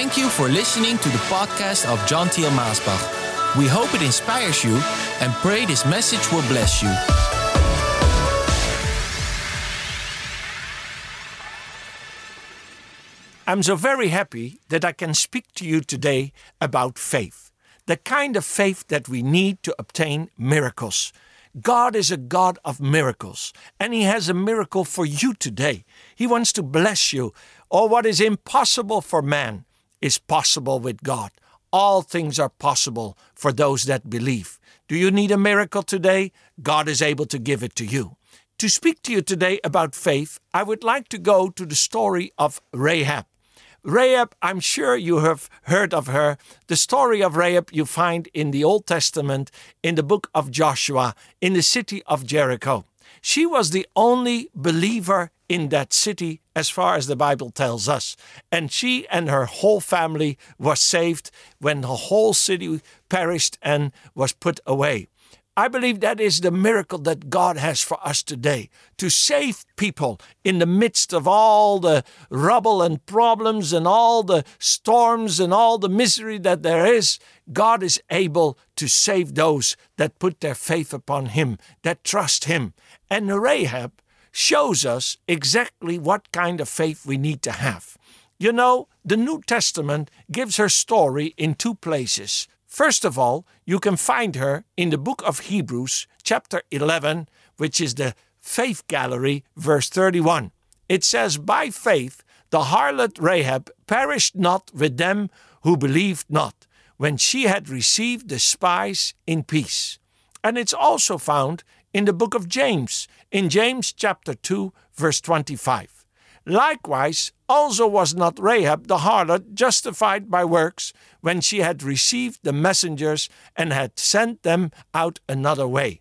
Thank you for listening to the podcast of John Thiel Maasbach. We hope it inspires you and pray this message will bless you. I'm so very happy that I can speak to you today about faith, the kind of faith that we need to obtain miracles. God is a God of miracles, and He has a miracle for you today. He wants to bless you. Or what is impossible for man is possible with God. All things are possible for those that believe. Do you need a miracle today? God is able to give it to you. To speak to you today about faith, I would like to go to the story of Rahab. Rahab, I'm sure you have heard of her. The story of Rahab you find in the Old Testament, in the book of Joshua, in the city of Jericho. She was the only believer in that city, as far as the Bible tells us. And she and her whole family were saved when the whole city perished and was put away. I believe that is the miracle that God has for us today to save people in the midst of all the rubble and problems and all the storms and all the misery that there is. God is able to save those that put their faith upon Him, that trust Him. And Rahab shows us exactly what kind of faith we need to have. You know, the New Testament gives her story in two places. First of all, you can find her in the book of Hebrews, chapter 11, which is the faith gallery, verse 31. It says, By faith, the harlot Rahab perished not with them who believed not, when she had received the spies in peace. And it's also found in the book of James, in James chapter 2, verse 25. Likewise, also was not Rahab the harlot justified by works when she had received the messengers and had sent them out another way.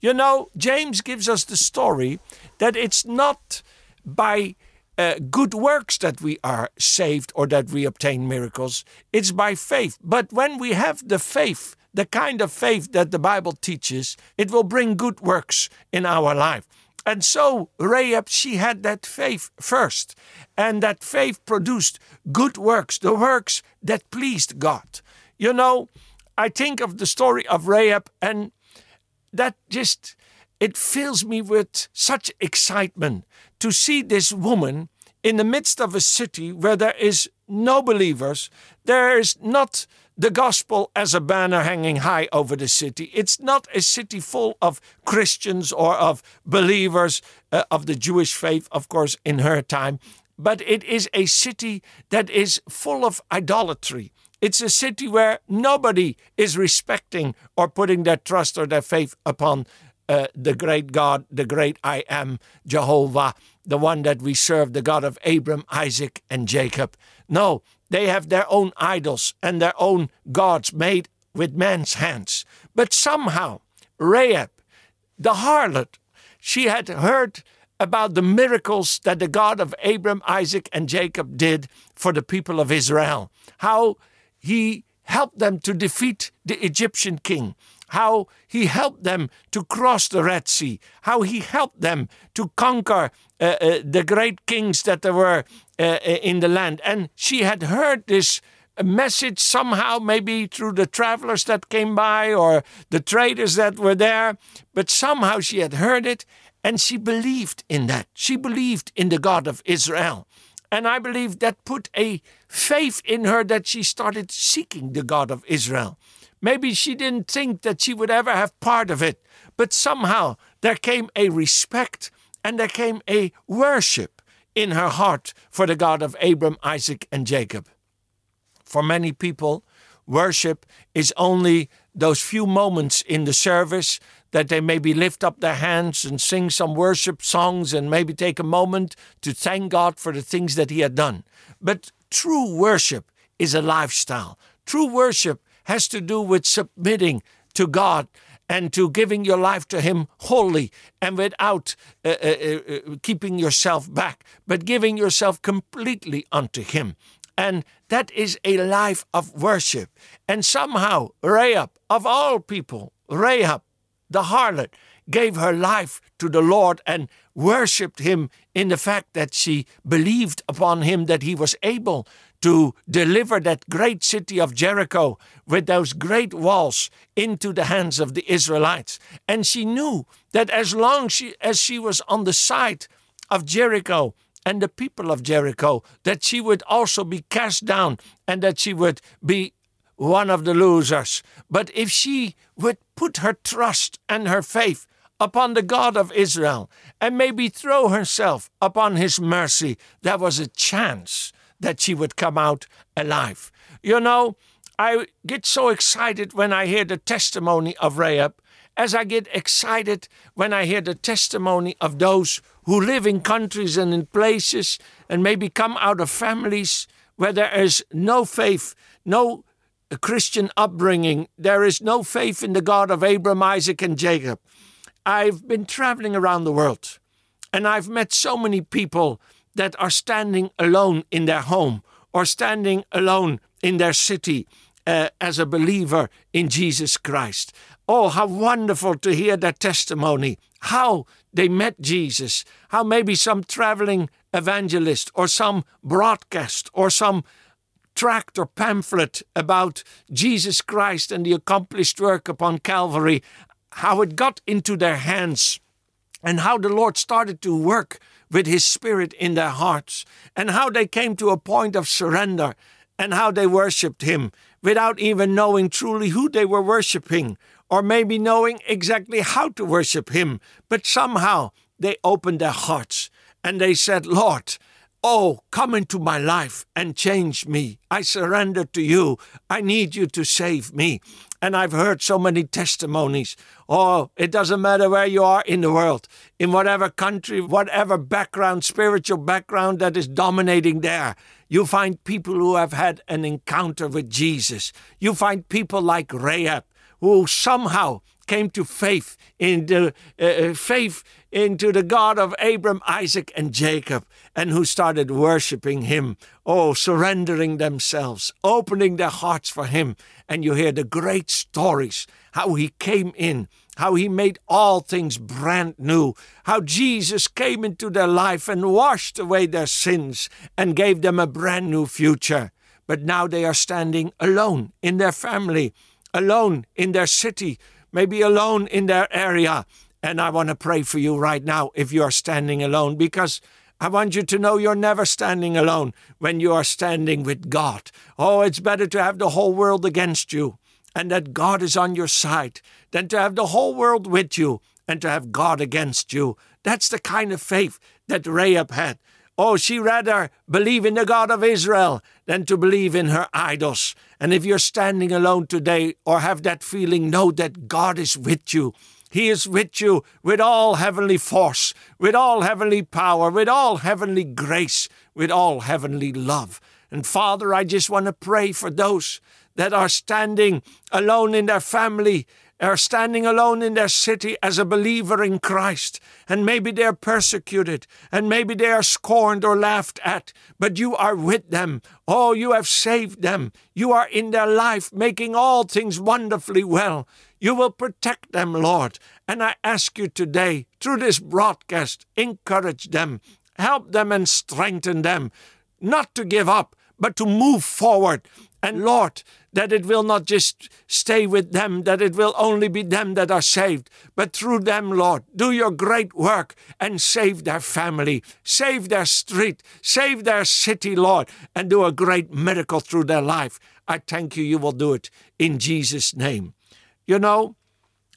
You know, James gives us the story that it's not by uh, good works that we are saved or that we obtain miracles, it's by faith. But when we have the faith, the kind of faith that the Bible teaches, it will bring good works in our life. And so Rahab, she had that faith first, and that faith produced good works, the works that pleased God. You know, I think of the story of Rahab, and that just it fills me with such excitement to see this woman in the midst of a city where there is no believers, there is not the gospel as a banner hanging high over the city. It's not a city full of Christians or of believers uh, of the Jewish faith, of course, in her time, but it is a city that is full of idolatry. It's a city where nobody is respecting or putting their trust or their faith upon uh, the great God, the great I am, Jehovah, the one that we serve, the God of Abram, Isaac, and Jacob. No, they have their own idols and their own gods made with man's hands. But somehow, Rahab, the harlot, she had heard about the miracles that the God of Abram, Isaac, and Jacob did for the people of Israel. How he helped them to defeat the Egyptian king, how he helped them to cross the Red Sea, how he helped them to conquer uh, uh, the great kings that there were uh, uh, in the land. And she had heard this message somehow, maybe through the travelers that came by or the traders that were there, but somehow she had heard it and she believed in that. She believed in the God of Israel. And I believe that put a faith in her that she started seeking the God of Israel. Maybe she didn't think that she would ever have part of it, but somehow there came a respect and there came a worship in her heart for the God of Abram, Isaac, and Jacob. For many people, worship is only those few moments in the service that they maybe lift up their hands and sing some worship songs and maybe take a moment to thank God for the things that He had done. But true worship is a lifestyle. True worship has to do with submitting to God and to giving your life to Him wholly and without uh, uh, uh, keeping yourself back, but giving yourself completely unto Him. And that is a life of worship. And somehow, Rahab, of all people, Rahab, the harlot, gave her life to the Lord and worshiped Him in the fact that she believed upon Him that He was able to deliver that great city of Jericho with those great walls into the hands of the Israelites. And she knew that as long she, as she was on the side of Jericho and the people of Jericho, that she would also be cast down and that she would be one of the losers. But if she would put her trust and her faith upon the God of Israel and maybe throw herself upon his mercy, there was a chance that she would come out alive. You know, I get so excited when I hear the testimony of Rahab, as I get excited when I hear the testimony of those who live in countries and in places and maybe come out of families where there is no faith, no Christian upbringing, there is no faith in the God of Abraham, Isaac, and Jacob. I've been traveling around the world and I've met so many people that are standing alone in their home or standing alone in their city uh, as a believer in Jesus Christ. Oh, how wonderful to hear their testimony, how they met Jesus, how maybe some traveling evangelist or some broadcast or some tract or pamphlet about Jesus Christ and the accomplished work upon Calvary, how it got into their hands and how the Lord started to work with His Spirit in their hearts, and how they came to a point of surrender, and how they worshiped Him without even knowing truly who they were worshiping, or maybe knowing exactly how to worship Him. But somehow they opened their hearts and they said, Lord, Oh, come into my life and change me. I surrender to you. I need you to save me. And I've heard so many testimonies. Oh, it doesn't matter where you are in the world, in whatever country, whatever background, spiritual background that is dominating there. You find people who have had an encounter with Jesus. You find people like Rahab who somehow came to faith in the uh, uh, faith into the God of Abram, Isaac, and Jacob, and who started worshiping him. Oh, surrendering themselves, opening their hearts for him. And you hear the great stories how he came in, how he made all things brand new, how Jesus came into their life and washed away their sins and gave them a brand new future. But now they are standing alone in their family, alone in their city, maybe alone in their area. And I want to pray for you right now if you are standing alone because I want you to know you're never standing alone when you are standing with God. Oh, it's better to have the whole world against you and that God is on your side than to have the whole world with you and to have God against you. That's the kind of faith that Rahab had. Oh, she rather believe in the God of Israel than to believe in her idols. And if you're standing alone today or have that feeling, know that God is with you. He is with you with all heavenly force, with all heavenly power, with all heavenly grace, with all heavenly love. And Father, I just want to pray for those that are standing alone in their family are standing alone in their city as a believer in Christ, and maybe they are persecuted, and maybe they are scorned or laughed at, but you are with them. Oh, you have saved them. You are in their life, making all things wonderfully well. You will protect them, Lord. And I ask you today, through this broadcast, encourage them, help them, and strengthen them, not to give up, but to move forward. And Lord, that it will not just stay with them, that it will only be them that are saved, but through them, Lord, do your great work and save their family, save their street, save their city, Lord, and do a great miracle through their life. I thank you, you will do it in Jesus' name. You know,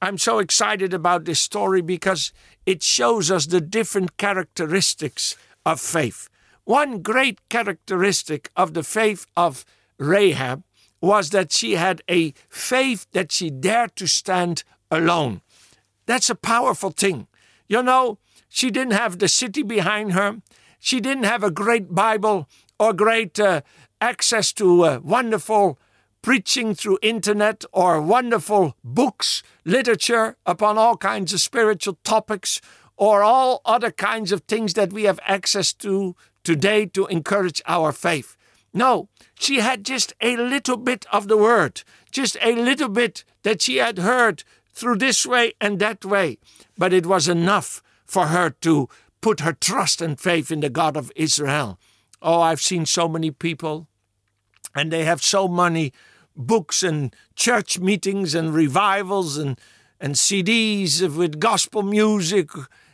I'm so excited about this story because it shows us the different characteristics of faith. One great characteristic of the faith of Rahab was that she had a faith that she dared to stand alone. That's a powerful thing. You know, she didn't have the city behind her. She didn't have a great Bible or great uh, access to uh, wonderful preaching through internet or wonderful books, literature upon all kinds of spiritual topics or all other kinds of things that we have access to today to encourage our faith. No, she had just a little bit of the word, just a little bit that she had heard through this way and that way. But it was enough for her to put her trust and faith in the God of Israel. Oh, I've seen so many people and they have so many books and church meetings and revivals and, and CDs with gospel music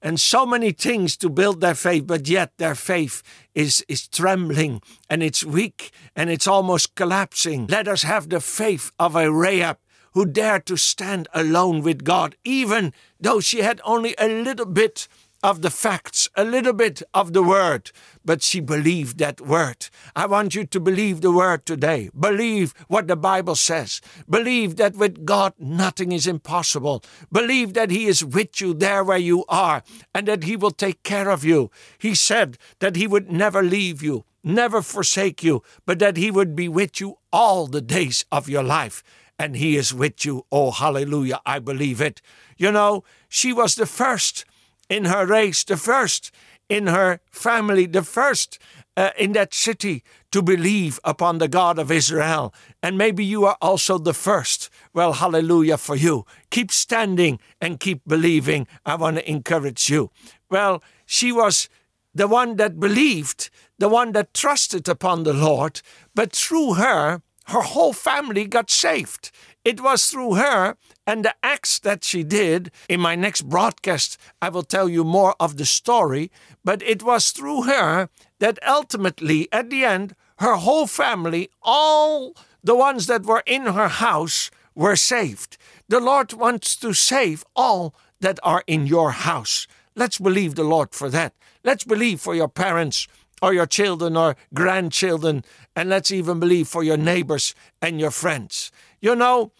and so many things to build their faith, but yet their faith is, is trembling and it's weak and it's almost collapsing. Let us have the faith of a Rahab who dared to stand alone with God, even though she had only a little bit of the facts, a little bit of the word, but she believed that word. I want you to believe the word today. Believe what the Bible says. Believe that with God nothing is impossible. Believe that He is with you there where you are and that He will take care of you. He said that He would never leave you, never forsake you, but that He would be with you all the days of your life. And He is with you. Oh, hallelujah. I believe it. You know, she was the first in her race, the first in her family, the first uh, in that city to believe upon the God of Israel. And maybe you are also the first. Well, hallelujah for you. Keep standing and keep believing. I want to encourage you. Well, she was the one that believed, the one that trusted upon the Lord, but through her, her whole family got saved. It was through her and the acts that she did. In my next broadcast, I will tell you more of the story, but it was through her that ultimately, at the end, her whole family, all the ones that were in her house, were saved. The Lord wants to save all that are in your house. Let's believe the Lord for that. Let's believe for your parents or your children or grandchildren, and let's even believe for your neighbors and your friends. You know,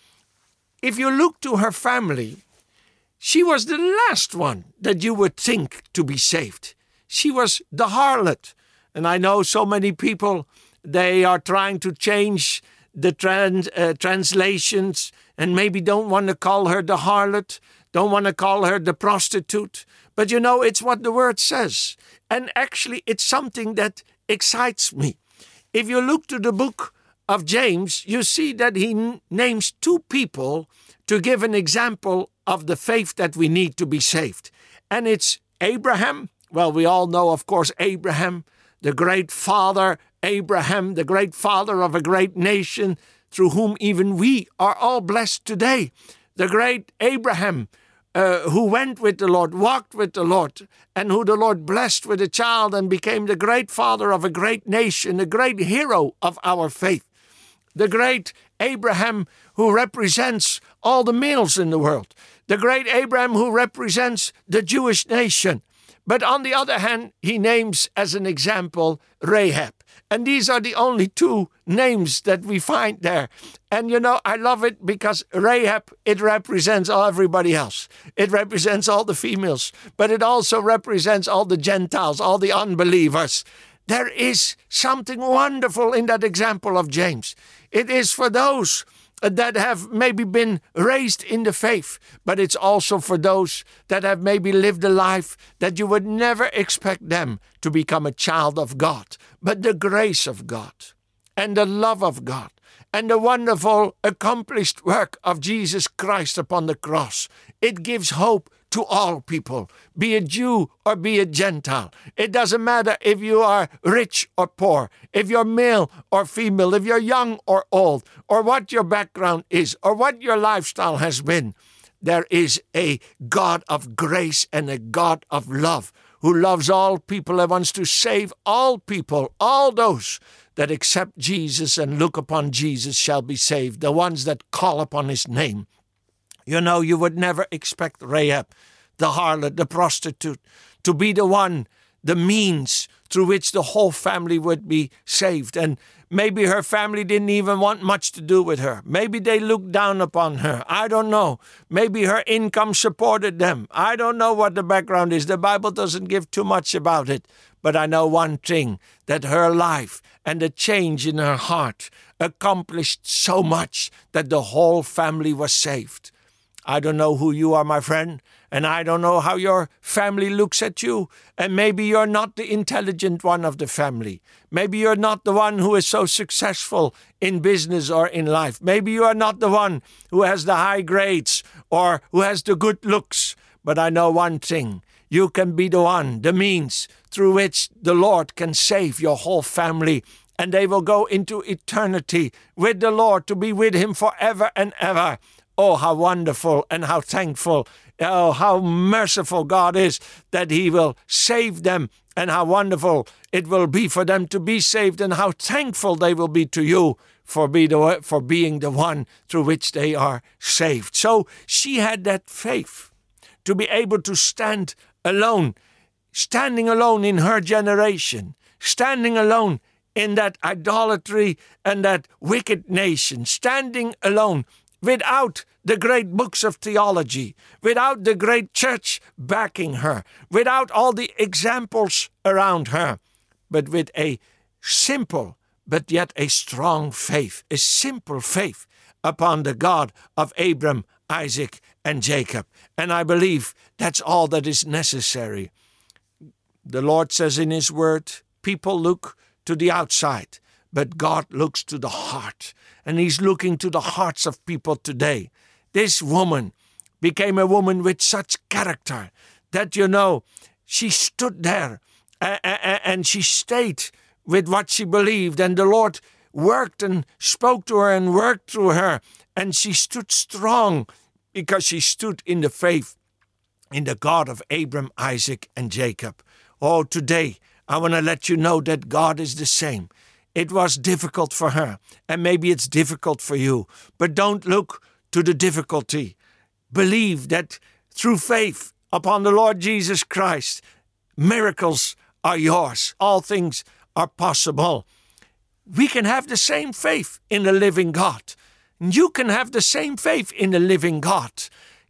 if you look to her family, she was the last one that you would think to be saved. She was the harlot. And I know so many people, they are trying to change the trans, uh, translations and maybe don't want to call her the harlot, don't want to call her the prostitute. But you know, it's what the word says. And actually, it's something that excites me. If you look to the book of James, you see that he names two people to give an example of the faith that we need to be saved. And it's Abraham. Well, we all know, of course, Abraham, the great father, Abraham, the great father of a great nation, through whom even we are all blessed today. The great Abraham, uh, who went with the Lord, walked with the Lord, and who the Lord blessed with a child and became the great father of a great nation, a great hero of our faith the great Abraham who represents all the males in the world, the great Abraham who represents the Jewish nation. But on the other hand, he names as an example Rahab. And these are the only two names that we find there. And you know, I love it because Rahab, it represents all everybody else. It represents all the females, but it also represents all the Gentiles, all the unbelievers. There is something wonderful in that example of James. It is for those that have maybe been raised in the faith, but it's also for those that have maybe lived a life that you would never expect them to become a child of God. But the grace of God and the love of God and the wonderful accomplished work of Jesus Christ upon the cross, it gives hope to all people, be a Jew or be a Gentile. It doesn't matter if you are rich or poor, if you're male or female, if you're young or old, or what your background is, or what your lifestyle has been. There is a God of grace and a God of love who loves all people and wants to save all people, all those that accept Jesus and look upon Jesus shall be saved, the ones that call upon his name. You know, you would never expect Rahab, the harlot, the prostitute, to be the one, the means through which the whole family would be saved. And maybe her family didn't even want much to do with her. Maybe they looked down upon her. I don't know. Maybe her income supported them. I don't know what the background is. The Bible doesn't give too much about it. But I know one thing that her life and the change in her heart accomplished so much that the whole family was saved. I don't know who you are, my friend, and I don't know how your family looks at you. And maybe you're not the intelligent one of the family. Maybe you're not the one who is so successful in business or in life. Maybe you are not the one who has the high grades or who has the good looks. But I know one thing you can be the one, the means through which the Lord can save your whole family and they will go into eternity with the Lord to be with Him forever and ever. Oh, how wonderful and how thankful. Oh, how merciful God is that He will save them, and how wonderful it will be for them to be saved, and how thankful they will be to you for, be the, for being the one through which they are saved. So she had that faith to be able to stand alone, standing alone in her generation, standing alone in that idolatry and that wicked nation, standing alone without the great books of theology, without the great church backing her, without all the examples around her, but with a simple but yet a strong faith, a simple faith upon the God of Abram, Isaac, and Jacob. And I believe that's all that is necessary. The Lord says in His Word, people look to the outside, but God looks to the heart. And He's looking to the hearts of people today. This woman became a woman with such character that, you know, she stood there and she stayed with what she believed, and the Lord worked and spoke to her and worked through her, and she stood strong because she stood in the faith in the God of Abram, Isaac, and Jacob. Oh, today I want to let you know that God is the same. It was difficult for her, and maybe it's difficult for you, but don't look to the difficulty. Believe that through faith upon the Lord Jesus Christ, miracles are yours. All things are possible. We can have the same faith in the living God. You can have the same faith in the living God.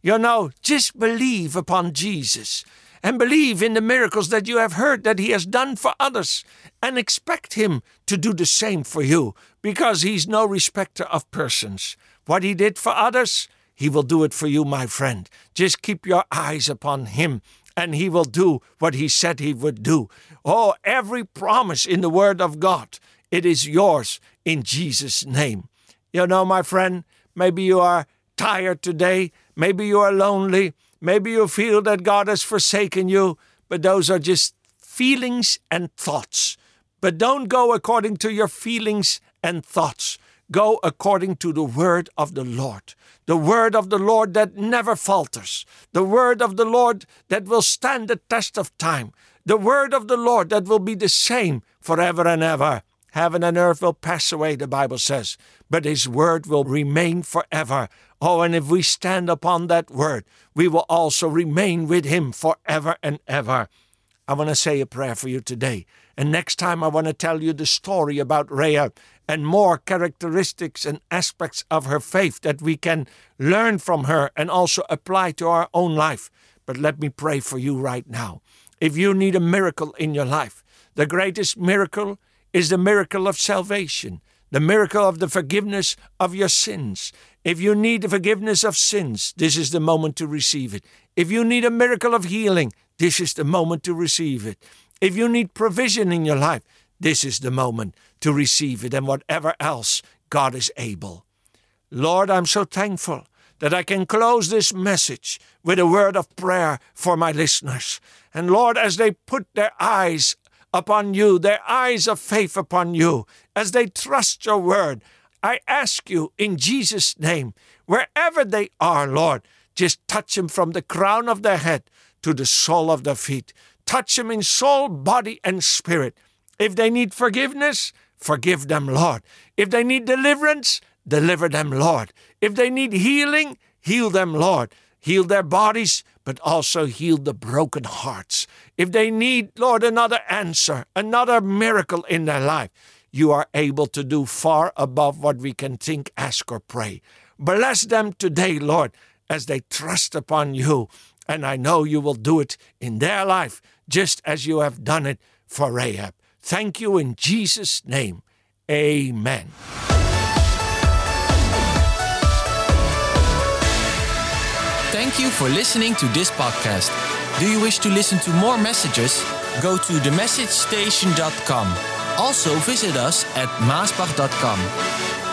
You know, just believe upon Jesus and believe in the miracles that you have heard that He has done for others and expect Him to do the same for you because He's no respecter of persons. What He did for others, He will do it for you, my friend. Just keep your eyes upon Him and He will do what He said He would do. Oh, every promise in the Word of God, it is yours in Jesus' name. You know, my friend, maybe you are tired today, maybe you are lonely, maybe you feel that God has forsaken you, but those are just feelings and thoughts. But don't go according to your feelings and thoughts. Go according to the word of the Lord the word of the Lord that never falters, the word of the Lord that will stand the test of time, the word of the Lord that will be the same forever and ever. Heaven and earth will pass away, the Bible says, but His word will remain forever. Oh, and if we stand upon that word, we will also remain with Him forever and ever. I want to say a prayer for you today. And next time, I want to tell you the story about Rahab and more characteristics and aspects of her faith that we can learn from her and also apply to our own life. But let me pray for you right now. If you need a miracle in your life, the greatest miracle is the miracle of salvation, the miracle of the forgiveness of your sins. If you need the forgiveness of sins, this is the moment to receive it. If you need a miracle of healing, this is the moment to receive it. If you need provision in your life, this is the moment to receive it, and whatever else, God is able. Lord, I'm so thankful that I can close this message with a word of prayer for my listeners. And Lord, as they put their eyes upon you, their eyes of faith upon you, as they trust your word, I ask you in Jesus' name, wherever they are, Lord, just touch them from the crown of their head to the sole of their feet. Touch them in soul, body, and spirit. If they need forgiveness, forgive them, Lord. If they need deliverance, deliver them, Lord. If they need healing, heal them, Lord. Heal their bodies, but also heal the broken hearts. If they need, Lord, another answer, another miracle in their life, you are able to do far above what we can think, ask, or pray. Bless them today, Lord, as they trust upon you. And I know you will do it in their life, just as you have done it for Rahab. Thank you in Jesus' name. Amen. Thank you for listening to this podcast. Do you wish to listen to more messages? Go to themessagestation.com. Also visit us at maasbach.com.